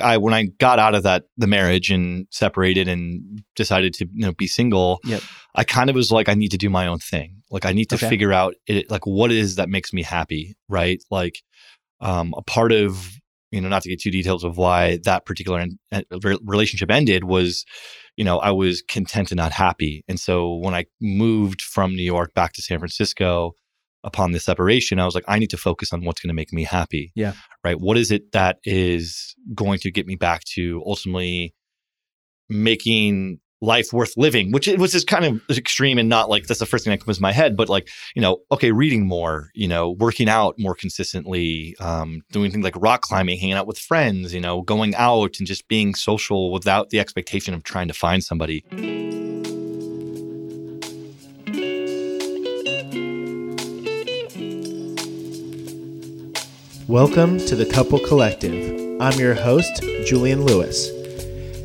I when I got out of that the marriage and separated and decided to you know be single, Yep. I kind of was like I need to do my own thing. Like I need to Okay. figure out it like what it is that makes me happy, right? Like um a part of you know not to get too details of why that particular en- relationship ended was you know I was content and not happy. And so when I moved from New York back to San Francisco upon the separation, I was like I need to focus on what's going to make me happy. Yeah. Right? What is it that is going to get me back to ultimately making life worth living, which it was just kind of extreme and not like that's the first thing that comes to my head, but like, you know, okay, reading more, you know, working out more consistently, um, doing things like rock climbing, hanging out with friends, you know, going out and just being social without the expectation of trying to find somebody. Welcome to the Couple Collective. I'm your host, Julian Lewis.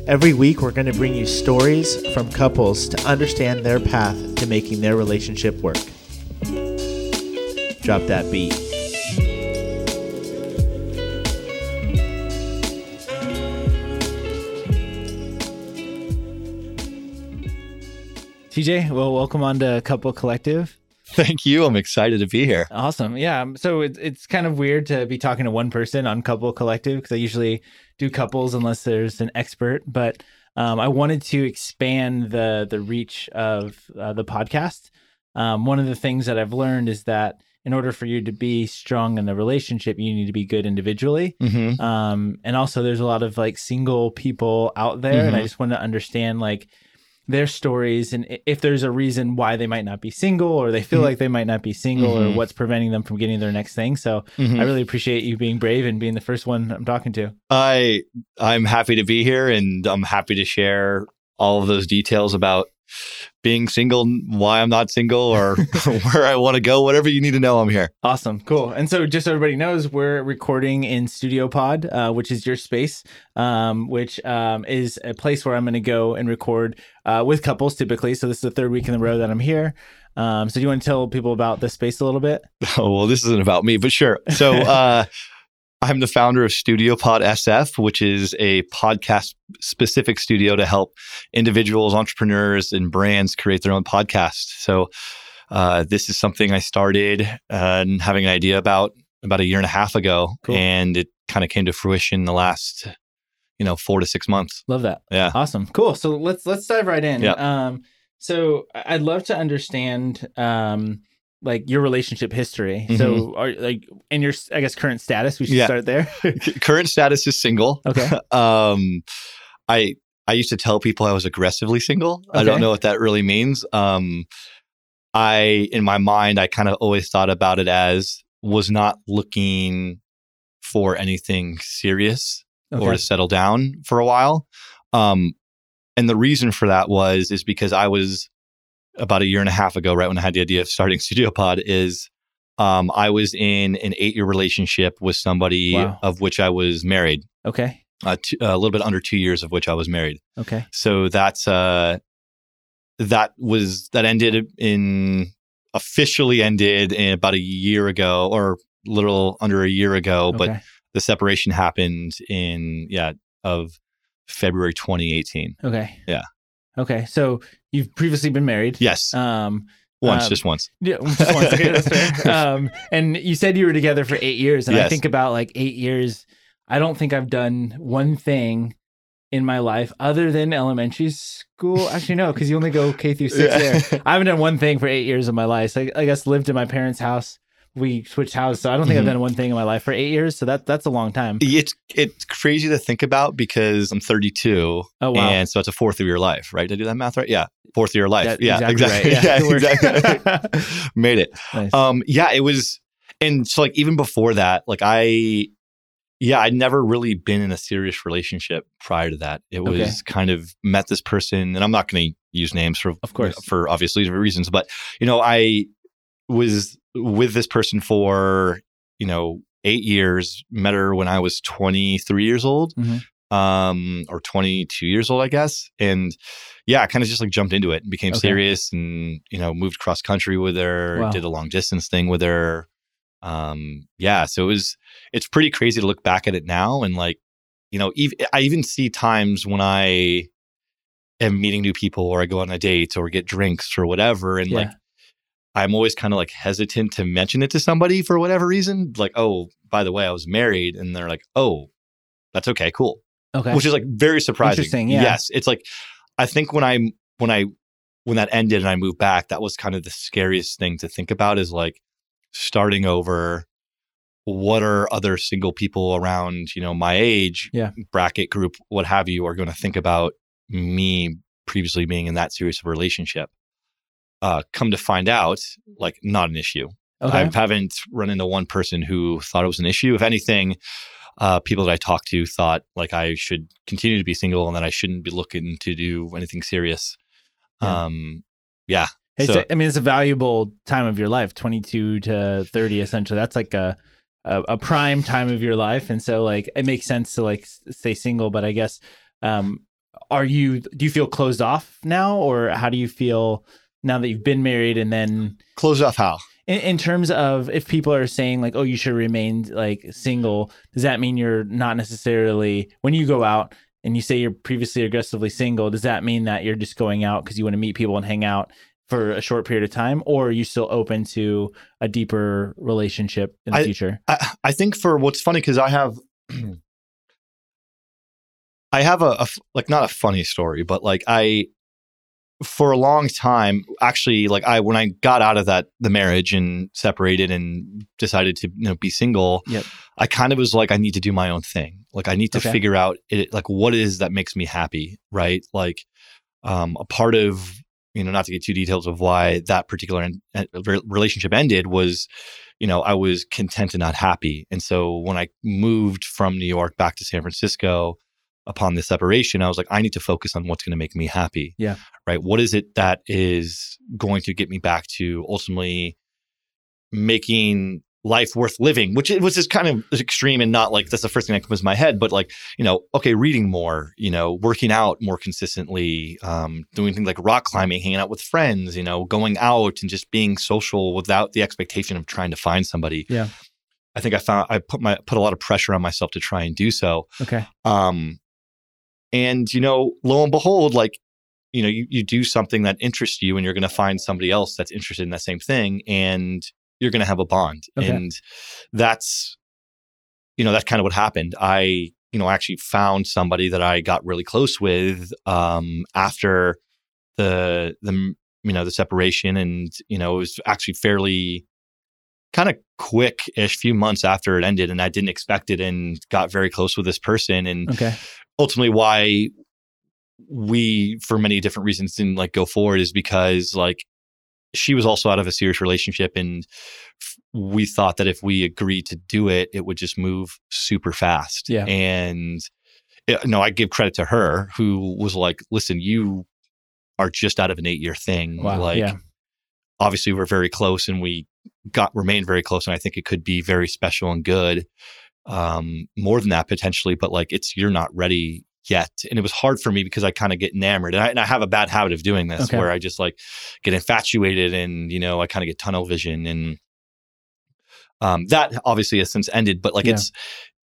Every week, we're going to bring you stories from couples to understand their path to making their relationship work. Drop that beat. TJ, well, welcome on to Couple Collective. Thank you. I'm excited to be here. Awesome. Yeah. So it's it's kind of weird to be talking to one person on Couple Collective because I usually do couples unless there's an expert. But um, I wanted to expand the the reach of uh, the podcast. Um, one of the things that I've learned is that in order for you to be strong in a relationship, you need to be good individually. Mm-hmm. um and also there's a lot of like single people out there and i Mhm. just want to understand like their stories and if there's a reason why they might not be single or they feel Mhm. like they might not be single or Mhm. what's preventing them from getting their next thing so Mm-hmm. i really appreciate you being brave and being the first one i'm talking to I I'm happy to be here and I'm happy to share all of those details about being single, why I'm not single, or where I want to go. Whatever you need to know, I'm here. awesome cool and so just so everybody knows we're recording in studio pod uh, which is your space um, which um, is a place where i'm going to go and record uh, with couples typically so this is the third week in a row that i'm here um, so do you want to tell people about this space a little bit Oh well, this isn't about me, but sure. So uh, I'm the founder of Studio Pod SF, which is a podcast specific studio to help individuals, entrepreneurs, and brands create their own podcast. So uh, this is something I started uh, and having an idea about about a year and a half ago, Cool. and it kind of came to fruition in the last, you know, four to six months. Love that. Yeah. Awesome. Cool. So let's let's dive right in. Yeah. Um so I'd love to understand um like your relationship history. So are like in your I guess current status, we should Mm-hmm. Yeah. start there. Current status is single. okay. um i i used to tell people i was aggressively single i don't know what that really means um i in my mind i kind of always thought about it as was not looking for anything serious or to settle down for a while um and the reason for that was is because i was about a year and a half ago right when i had the idea of starting studio pod is um i was in an eight year relationship with somebody Wow. of which i was married Okay. uh, two, a little bit under two years of which I was married. Okay. So that's uh, that was that ended in officially ended in about a year ago or a little under a year ago, but the separation happened in yeah of February 2018. Okay. Yeah. Okay. So you've previously been married. Yes, Um once, um, just once. Yeah, just once. Okay, that's fair. Um, and you said you were together for eight years, and I think about like eight years. I don't think I've done one thing in my life other than elementary school. Actually, no, because you only go K through six Yeah. there. I haven't done one thing for eight years of my life. So I, I guess lived in my parents' house. We switched houses, so I don't think Mhm. I've done one thing in my life for eight years. So that that's a long time. It's it's crazy to think about because I'm 32, Oh wow, and so that's a fourth of your life, right? Did I do that math right? Yeah, fourth of your life. Yeah, yeah, exactly exactly. right. Yeah, Yeah, exactly. Made it. Nice. Um, yeah, it was, and so like even before that, like I, yeah, I'd never really been in a serious relationship prior to that. It was Okay. kind of met this person, and I'm not going to use names for, Of course. for obviously reasons, but you know, I was with this person for you know eight years. Met her when I was 23 years old. Mhm. Um, or 22 years old, I guess. And yeah, I kind of just like jumped into it and became Okay. serious and, you know, moved cross country with her, Wow. did a long distance thing with her. Um, yeah, so it was, it's pretty crazy to look back at it now and like, you know, ev- I even see times when I am meeting new people or I go on a date or get drinks or whatever. And Yeah. like, I'm always kind of like hesitant to mention it to somebody for whatever reason. Like, oh, by the way, I was married. And they're like, oh, that's okay, cool. Okay. Which is like very surprising. Interesting, yeah. Yes. It's like, I think when I, when I, when that ended and I moved back, that was kind of the scariest thing to think about is like starting over. What are other single people around, you know, my age, Yeah. bracket group, what have you, are going to think about me previously being in that serious of a relationship? Uh, come to find out, like, not an issue. okay. I haven't run into one person who thought it was an issue. If anything, uh, people that I talked to thought like I should continue to be single and that I shouldn't be looking to do anything serious. Yeah. Um, yeah. Hey, So- so, I mean, it's a valuable time of your life, 22 to 30, essentially. That's like a, a, a prime time of your life. And so, like, it makes sense to, like, stay single. But I guess, um, are you, do you feel closed off now? Or how do you feel now that you've been married? And then, Close off how? in, in terms of if people are saying, like, oh, you should remain, like, single, does that mean you're not necessarily, when you go out, and you say you're previously aggressively single, does that mean that you're just going out because you want to meet people and hang out for a short period of time, or are you still open to a deeper relationship in the I- future? I, I think for what's funny because I have, I have a like not a funny story, but like I, for a long time, actually, like I when I got out of that the marriage and separated and decided to you know be single, Yep. I kind of was like I need to do my own thing. Like I need to Okay. figure out it, like what it is that makes me happy, right? Like, um, a part of you know not to get too details of why that particular en- re- relationship ended was you know, I was content and not happy. And so when I moved from New York back to San Francisco upon the separation, I was like, I need to focus on what's going to make me happy. Yeah. Right. What is it that is going to get me back to ultimately making life worth living, which it was just kind of extreme and not like that's the first thing that comes to my head, but like, you know, okay, reading more, you know, working out more consistently, um, doing things like rock climbing, hanging out with friends, you know, going out and just being social without the expectation of trying to find somebody. Yeah. I think I found I put my put a lot of pressure on myself to try and do so. Okay. Um, and you know, lo and behold, like, you know, you, you do something that interests you and you're going to find somebody else that's interested in that same thing and you're going to have a bond. Okay. And that's, you know, that's kind of what happened. I, you know, actually found somebody that I got really close with, um, after the, the, you know, the separation and, you know, it was actually fairly kind of quick ish few months after it ended and I didn't expect it and got very close with this person and Okay. Ultimately why we for many different reasons didn't like go forward is because like she was also out of a serious relationship and f- we thought that if we agreed to do it it would just move super fast Yeah. and it, no i give credit to her who was like listen you are just out of an eight year thing Wow. like yeah. obviously we're very close and we got remained very close and i think it could be very special and good um more than that potentially but like it's you're not ready yet and it was hard for me because i kind of get enamored and I, and I have a bad habit of doing this Okay. where i just like get infatuated and you know i kind of get tunnel vision and um that obviously has since ended but like Yeah. it's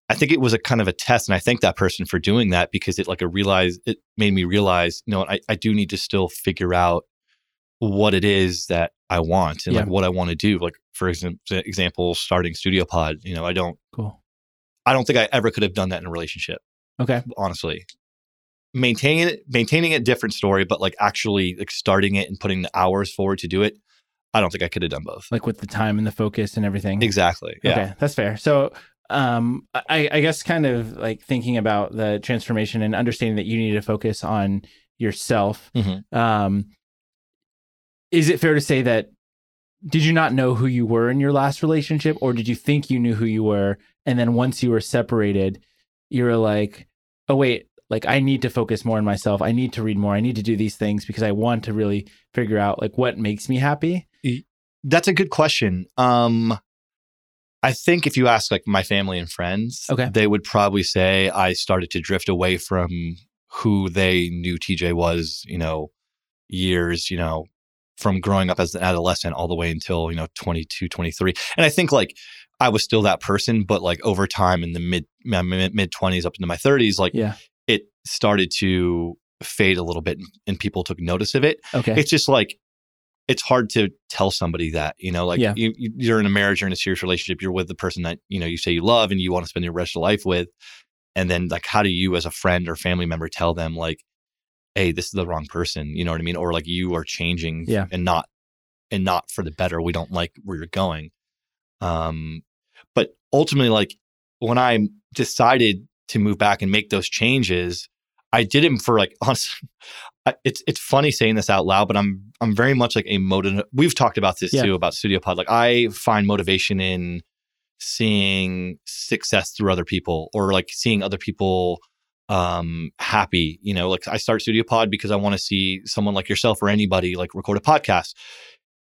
i think it was a kind of a test and i thank that person for doing that because it like a realize it made me realize you know I, I do need to still figure out what it is that I want and like what I want to do. Like for exam- example, starting Studio Pod. You know, I don't, Cool. I don't think I ever could have done that in a relationship. Okay. Honestly, maintaining it, maintaining it, different story. But like actually, like starting it and putting the hours forward to do it, I don't think I could have done both. Like with the time and the focus and everything. Exactly. Yeah. Okay, that's fair. So, um, I, I guess kind of like thinking about the transformation and understanding that you need to focus on yourself. Mhm. Um, is it fair to say that did you not know who you were in your last relationship, or did you think you knew who you were, and then once you were separated, you were like, oh wait. Like I need to focus more on myself. I need to read more. I need to do these things because I want to really figure out like what makes me happy. That's a good question. Um, I think if you ask like my family and friends, Okay. they would probably say I started to drift away from who they knew TJ was, you know, years, you know, from growing up as an adolescent all the way until, you know, 22, 23. And I think like I was still that person, but like over time in the mid mid 20s up into my 30s, like Yeah. it started to fade a little bit and, people took notice of it. Okay. It's just like it's hard to tell somebody that, you know, like Yeah. you, you- you're in a marriage, you're in a serious relationship, you're with the person that, you know, you say you love and you want to spend your rest of your life with. And then like how do you as a friend or family member tell them like, hey, this is the wrong person, you know what I mean? Or like you are changing Yeah. and not and not for the better. We don't like where you're going. Um, but ultimately, like when I decided to move back and make those changes, I did it for like honestly. It's it's funny saying this out loud, but I'm I'm very much like a motive. We've talked about this Yeah. too about Studio Pod. Like I find motivation in seeing success through other people or like seeing other people um happy you know like i start studio pod because i want to see someone like yourself or anybody like record a podcast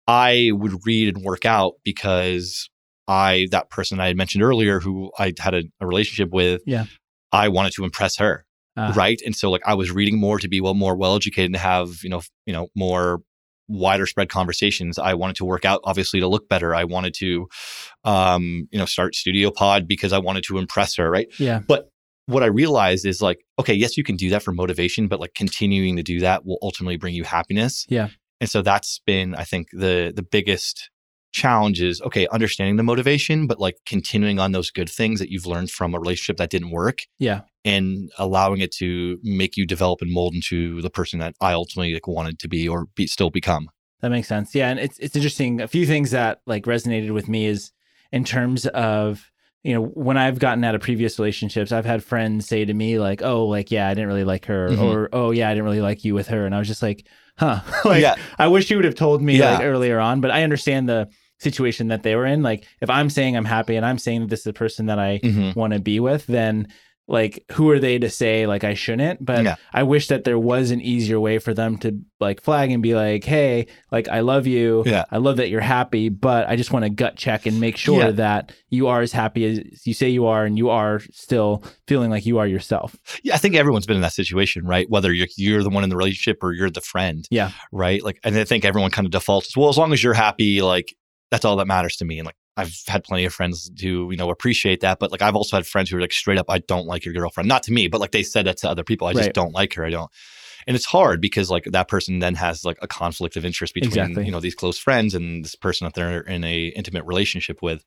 i would read and work out because i that person i had mentioned earlier who i had a, a relationship with Yeah. i wanted to impress her Ah. right and so like i was reading more to be well more well educated and to have you know you know more wider spread conversations i wanted to work out obviously to look better i wanted to um you know start studio pod because i wanted to impress her right Yeah. What I realized is like, okay, yes, you can do that for motivation, but like continuing to do that will ultimately bring you happiness. Yeah. And so that's been, I think, the the biggest challenge is okay, understanding the motivation, but like continuing on those good things that you've learned from a relationship that didn't work Yeah. and allowing it to make you develop and mold into the person that I ultimately like wanted to be or be still become. That makes sense. Yeah, and it's it's interesting. A few things that like resonated with me is in terms of you know when I've gotten out of previous relationships, I've had friends say to me like, "Oh, like yeah, I didn't really like her," Mhm. or "Oh yeah, I didn't really like you with her," and I was just like, "Huh." like yeah. I wish you would have told me Yeah. like earlier on, but I understand the situation that they were in. Like if I'm saying I'm happy and I'm saying that this is the person that I Mhm. want to be with, then like who are they to say like I shouldn't? But Yeah. I wish that there was an easier way for them to like flag and be like, "Hey, like I love you. Yeah. I love that you're happy, but I just want to gut check and make sure Yeah. that you are as happy as you say you are and you are still feeling like you are yourself." Yeah, I think everyone's been in that situation, right? Whether you're, you're the one in the relationship or you're the friend. Yeah. Right. Like, and I think everyone kind of defaults, well, as long as you're happy, like, that's all that matters to me. And like, I've had plenty of friends who, you know, appreciate that. But like, I've also had friends who are like, straight up, I don't like your girlfriend. Not to me, but like they said that to other people. I just don't like her. I don't. And it's hard because like that person then has like a conflict of interest between, Exactly. you know, these close friends and this person that they're in a intimate relationship with.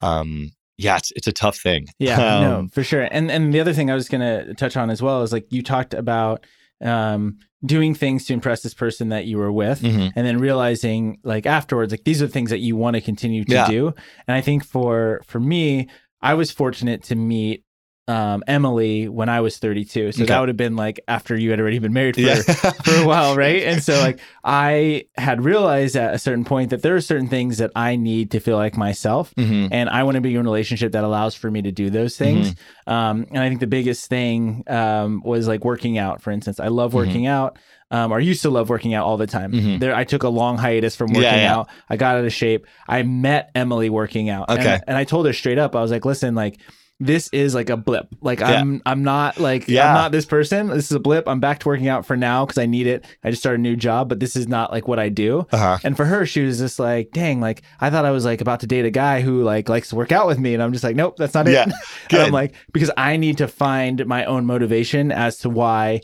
Um, yeah, it's, it's a tough thing. Yeah, no, Um, for sure. And and the other thing I was gonna touch on as well is like you talked about um doing things to impress this person that you were with mhm. and then realizing like afterwards like these are things that you want to continue to Yeah. do and i think for for me i was fortunate to meet um emily when i was 32 so Okay. that would have been like after you had already been married for Yeah. for a while, right? And so like I had realized at a certain point that there are certain things that I need to feel like myself. Mhm. And I want to be in a relationship that allows for me to do those things. Um, and I think the biggest thing um, was like working out, for instance. I love Mhm. working out. Um, or used to love working out all the time. Mhm. There, I took a long hiatus from working Yeah, yeah. out. I got out of shape. I met Emily working out. And- Okay. and I told her straight up, I was like, "Listen, like this is like a blip. Like I'm I'm not like Yeah. I'm not this person. This is a blip. I'm back to working out for now because I need it. I just started a new job, but this is not like what I do. Uh-huh. And for her, she was just like, dang, like I thought I was like about to date a guy who like likes to work out with me. And I'm just like, nope, that's not it. Yeah, and. I'm like, because I need to find my own motivation as to why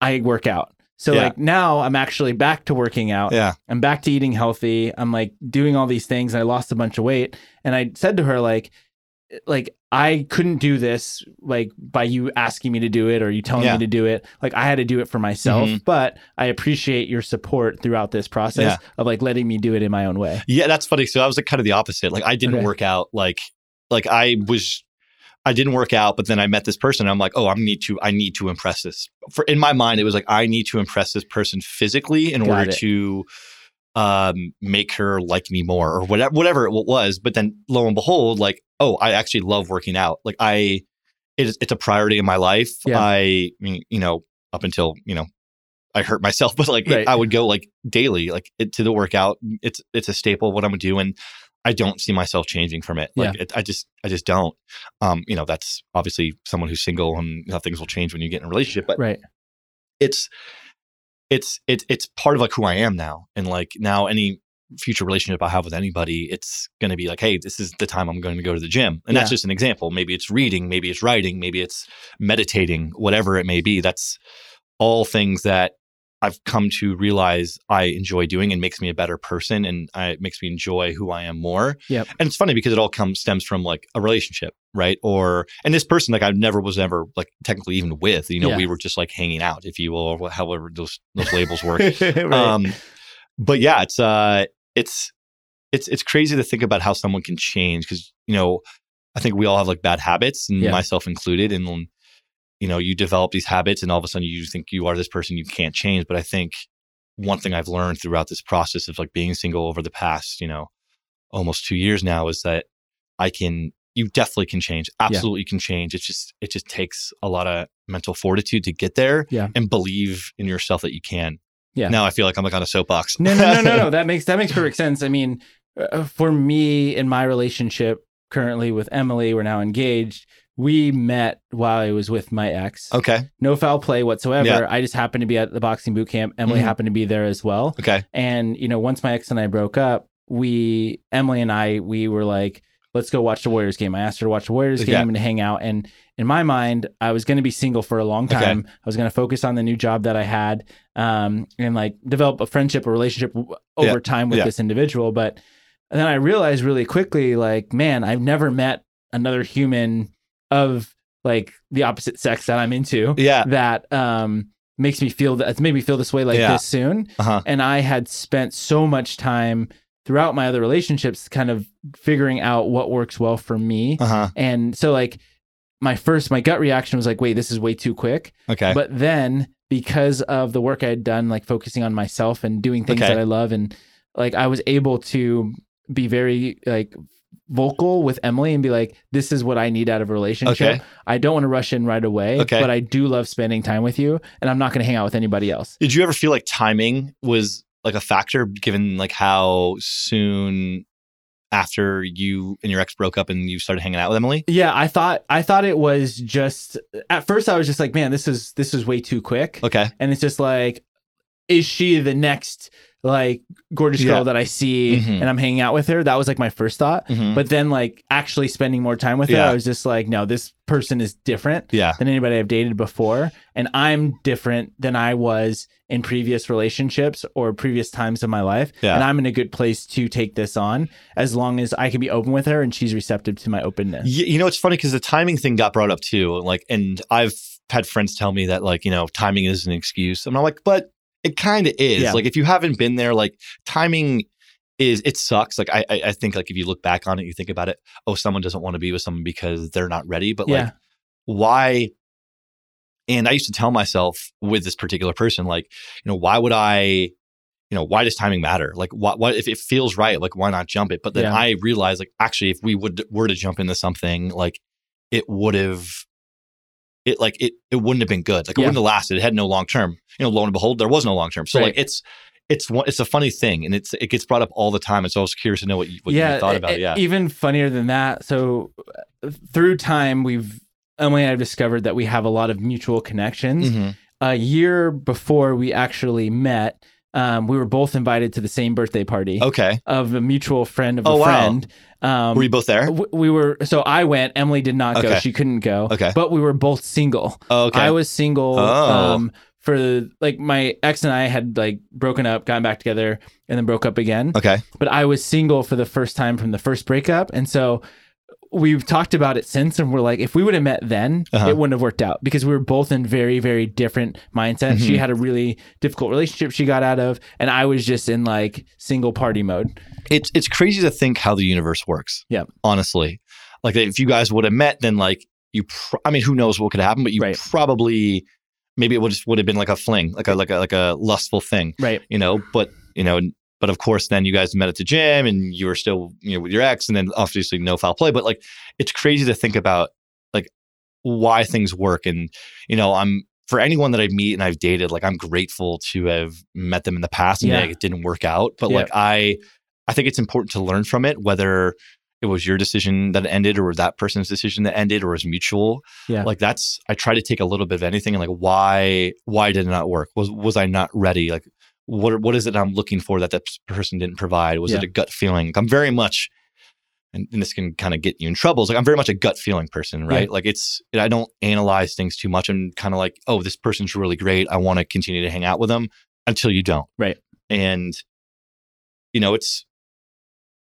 I work out. So Yeah. like now I'm actually back to working out. Yeah. I'm back to eating healthy. I'm like doing all these things. And I lost a bunch of weight. And I said to her, like, like I couldn't do this like by you asking me to do it or you telling Yeah. me to do it. Like I had to do it for myself. Mhm. But I appreciate your support throughout this process of like letting me do it in my own way. Yeah, that's funny. So I was like kind of the opposite. Like I didn't Okay. work out like like I was I didn't work out, but then I met this person. And I'm like, oh, I need to I need to impress this. For in my mind, it was like I need to impress this person physically in Got order it. to um make her like me more or whatever whatever it was. But then lo and behold, like, oh, I actually love working out. Like I it is it's a priority in my life. Yeah. I mean, you know, up until, you know, I hurt myself, but like Right. I would go like daily, like it, to the workout. It's it's a staple of what I'm gonna do, and I don't see myself changing from it. Like it, I just I just don't. Um, you know, that's obviously someone who's single and how things will change when you get in a relationship. But Right. it's it's it's it's part of like who I am now, and like now any future relationship I have with anybody, it's going to be like, hey, this is the time I'm going to go to the gym, and that's just an example. Maybe it's reading, maybe it's writing, maybe it's meditating, whatever it may be. That's all things that I've come to realize I enjoy doing and makes me a better person, and I, it makes me enjoy who I am more. Yep. And it's funny because it all comes stems from like a relationship, right? Or and this person like I never was ever like technically even with. You know, Yeah. we were just like hanging out, if you will, or however those those labels work. Right. um, but yeah, it's uh, it's it's it's crazy to think about how someone can change because you know I think we all have like bad habits, and Yeah. myself included, and you know you develop these habits, and all of a sudden you think you are this person you can't change. But I think one thing I've learned throughout this process of like being single over the past you know almost two years now is that I can you definitely can change absolutely can change it's just it just takes a lot of mental fortitude to get there Yeah. and believe in yourself that you can Yeah. now I feel like I'm like on a soapbox no, no, no, no, no. That makes that makes perfect sense. I mean, uh, for me in my relationship currently with Emily, we're now engaged. We met while I was with my ex. okay No foul play whatsoever. Yeah. I just happened to be at the boxing boot camp. Emily Mhm. happened to be there as well. okay And you know, once my ex and I broke up, we Emily and I we were like, let's go watch the Warriors game. I asked her to watch the Warriors game and to hang out. And in my mind, I was going to be single for a long Okay. time. I was going to focus on the new job that I had, um, and like develop a friendship, a relationship over Yeah. time with Yeah. this individual. But then I realized really quickly, like, man, I've never met another human of like the opposite sex that I'm into yeah that um makes me feel that it's made me feel this way like Yeah. this soon uh-huh and I had spent so much time throughout my other relationships kind of figuring out what works well for me. uh-huh And so like my first my gut reaction was like, wait, this is way too quick. okay But then because of the work I had done, like focusing on myself and doing things Okay. that I love and like I was able to be very like vocal with Emily and be like, this is what I need out of a relationship. Okay. I don't want to rush in right away, Okay. but I do love spending time with you and I'm not going to hang out with anybody else. did you ever feel like timing was like a factor given like how soon after you and your ex broke up and you started hanging out with Emily Yeah, I thought I thought it was just at first I was just like, man, this is this is way too quick. okay And it's just like, is she the next like gorgeous girl Yeah. that I see Mhm. and I'm hanging out with her? That was like my first thought. Mhm. But then like actually spending more time with her, I was just like, no, this person is different yeah than anybody I've dated before. And I'm different than I was in previous relationships or previous times of my life. Yeah. And I'm in a good place to take this on as long as I can be open with her and she's receptive to my openness. Y- you know it's funny because the timing thing got brought up too like and i've had friends tell me that like you know timing is an excuse and i'm like but it kind of is Yeah. like if you haven't been there like timing is it sucks like I, I i think like if you look back on it you think about it oh someone doesn't want to be with someone because they're not ready but like why and i used to tell myself with this particular person like you know why would i you know why does timing matter like what what if it feels right like why not jump it but then Yeah. i realized like actually if we would were to jump into something like it would have it like it it wouldn't have been good like it Yeah. wouldn't have lasted it had no long term you know lo and behold there was no long term so Right. like it's it's one it's a funny thing and it's it gets brought up all the time and so i was curious to know what you, what you thought about e- it yeah Even funnier than that. So through time, we've Emily and I have discovered that we have a lot of mutual connections. Mhm. A year before we actually met, um, we were both invited to the same birthday party okay of a mutual friend of Oh, a wow. friend. Um, were you both there w- we were so I went. Emily did not go; she couldn't go. Okay. but we were both single. oh, okay I was single. Oh. Um, for like my ex and I had like broken up, gotten back together, and then broke up again okay but I was single for the first time from the first breakup. And so we've talked about it since, and we're like, if we would have met then, Uh-huh. it wouldn't have worked out because we were both in very, very different mindsets. She Mhm. had a really difficult relationship she got out of, and I was just in like single party mode. it's it's crazy to think how the universe works. Yeah. honestly, like if you guys would have met, then like you, pr- I mean, who knows what could happen, but you Right. probably maybe it would just would have been like a fling, like a like a like a lustful thing, Right. you know. But you know, but of course, then you guys met at the gym, and you were still you know with your ex, and then obviously no foul play. But like, it's crazy to think about like why things work, and you know, I'm. For anyone that I meet and I've dated, like I'm grateful to have met them in the past and Yeah. like, it didn't work out. But Yeah. like I I think it's important to learn from it, whether it was your decision that ended or that person's decision that ended or was mutual. Yeah. Like that's I try to take a little bit of anything and like why why did it not work? Was was I not ready? Like what what is it I'm looking for that that person didn't provide? Was Yeah. it a gut feeling? I'm very much and, and this can kind of get you in trouble. It's like I'm very much a gut feeling person, right? Like it's I don't analyze things too much. I'm kind of like, oh, this person's really great. I want to continue to hang out with them until you don't. Right. And you know, it's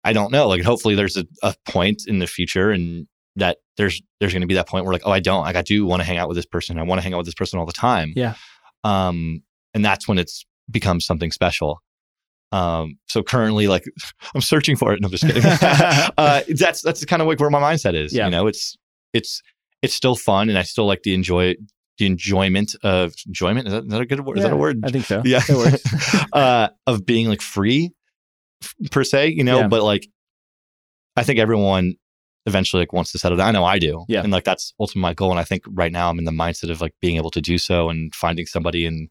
I don't know. Like hopefully there's a, a point in the future and that there's there's gonna be that point where like, oh, I don't. Like I do want to hang out with this person. I want to hang out with this person all the time. Yeah. Um, and that's when it's becomes something special. Um, so currently, like, I'm searching for it. No, I'm just kidding. uh, that's that's kind of like where my mindset is. Yeah. You know, it's it's it's still fun, and I still like the enjoy the enjoyment of enjoyment. Is that, is that a good word? Is that a word? I think so. yeah, It works. uh, of being like free per se. You know, Yeah. but like, I think everyone eventually like wants to settle down. I know I do. Yeah. and like that's ultimately my goal. And I think right now I'm in the mindset of like being able to do so and finding somebody and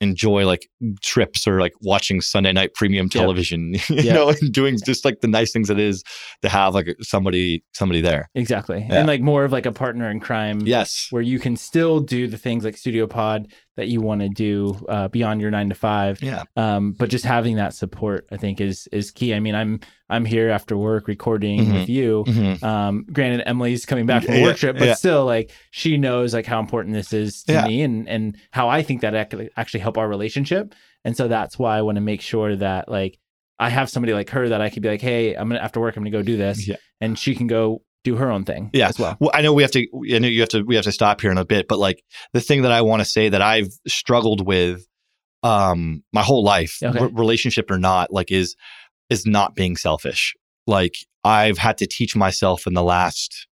enjoy like trips or like watching Sunday night premium television, you Yeah. know, and doing just like the nice things it is to have like somebody somebody there. Exactly. Yeah. And like more of like a partner in crime Yes. where you can still do the things like Studio Pod that you want to do uh, beyond your nine to five. Yeah. Um, but just having that support, I think, is is key. I mean, I'm I'm here after work recording Mhm. with you. Mhm. Um, granted, Emily's coming back from a Yeah, work trip, but yeah. still, like she knows like how important this is to Yeah. me, and and how I think that actually help our relationship. And so that's why I want to make sure that like I have somebody like her that I could be like, hey, I'm gonna after work, I'm gonna go do this, Yeah. and she can go do her own thing Yeah. as well. Well, I know we have to. I know you have to. We have to stop here in a bit. But like the thing that I want to say that I've struggled with, um, my whole life, Okay. re- relationship or not, like is is not being selfish. Like I've had to teach myself in the last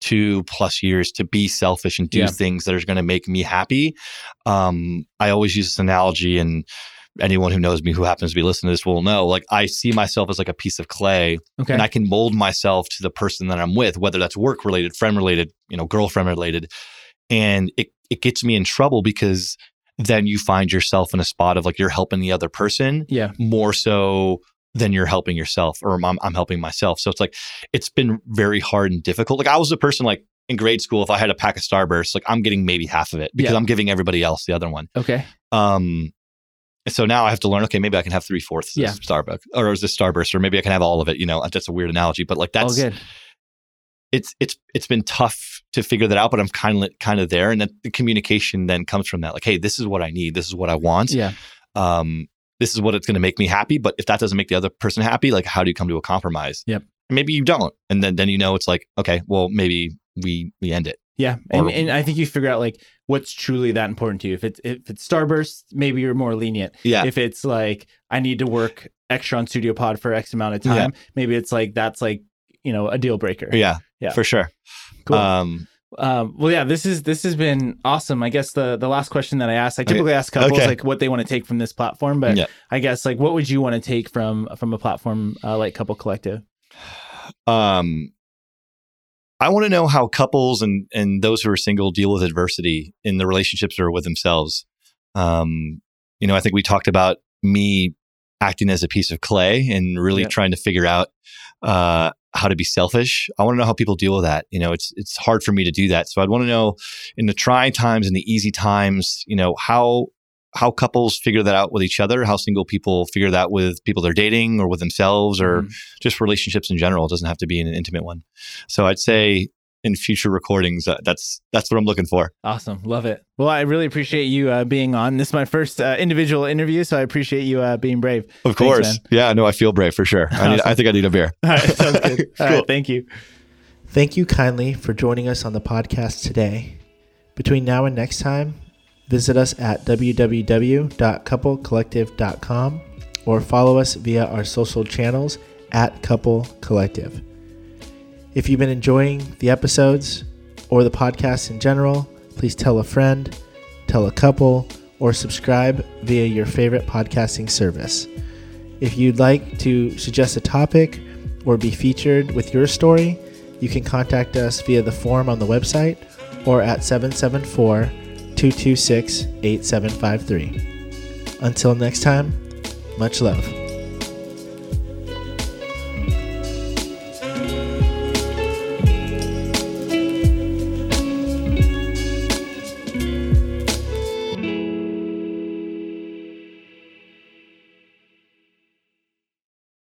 two plus years to be selfish and do Yeah. things that are going to make me happy. Um, I always use this analogy, and anyone who knows me who happens to be listening to this will know. Like I see myself as like a piece of clay Okay. and I can mold myself to the person that I'm with, whether that's work related, friend related, you know, girlfriend related. And it, it gets me in trouble because then you find yourself in a spot of like you're helping the other person yeah. more so than you're helping yourself or I'm, I'm helping myself. So it's like, it's been very hard and difficult. Like I was a person like in grade school, if I had a pack of Starburst, like I'm getting maybe half of it because Yeah. I'm giving everybody else the other one. Okay. Um, and so now I have to learn. Okay, maybe I can have three fourths of Yeah. this Starbucks, or is this Starburst, or maybe I can have all of it. You know, that's a weird analogy, but like All that's good. it's it's it's been tough to figure that out. But I'm kind of kind of there, and then the communication then comes from that. Like, hey, this is what I need. This is what I want. Yeah. Um, this is what it's going to make me happy. But if that doesn't make the other person happy, like, how do you come to a compromise? Yep. And maybe you don't, and then then you know it's like, okay, well, maybe we we end it. Yeah, and, and I think you figure out like what's truly that important to you. If it's if it's Starburst, maybe you're more lenient. Yeah. If it's like I need to work extra on Studio Pod for X amount of Yeah. time, maybe it's like that's like you know a deal breaker. yeah. Yeah. For sure. Cool. Um, Um, well, yeah, this is this has been awesome. I guess the the last question that I asked, I Okay. typically ask couples Okay. like what they want to take from this platform, but Yeah. I guess like what would you want to take from from a platform uh, like Couple Collective? um i want to know how couples and and those who are single deal with adversity in the relationships or with themselves. Um you know i think we talked about me acting as a piece of clay and really Yeah. trying to figure out uh how to be selfish. I want to know how people deal with that. You know it's it's hard for me to do that. So i'd want to know in the trying times and the easy times you know how how couples figure that out with each other how single people figure that with people they're dating or with themselves or Mhm. just relationships in general. It doesn't have to be an intimate one. So I'd say in future recordings, uh, that's that's what I'm looking for. Awesome, love it. Well, I really appreciate you uh, being on. This is my first uh, individual interview, so I appreciate you uh, being brave. Of Thanks, course, man. yeah. No, I feel brave for sure. I, need, I think I need a beer. All right, sounds good. All Cool. right, thank you. Thank you kindly for joining us on the podcast today. Between now and next time, visit us at www.couplecollective.com or follow us via our social channels at Couple Collective. If you've been enjoying the episodes or the podcast in general, please tell a friend, tell a couple, or subscribe via your favorite podcasting service. If you'd like to suggest a topic or be featured with your story, you can contact us via the form on the website or at 774 226 8753. Until next time, much love.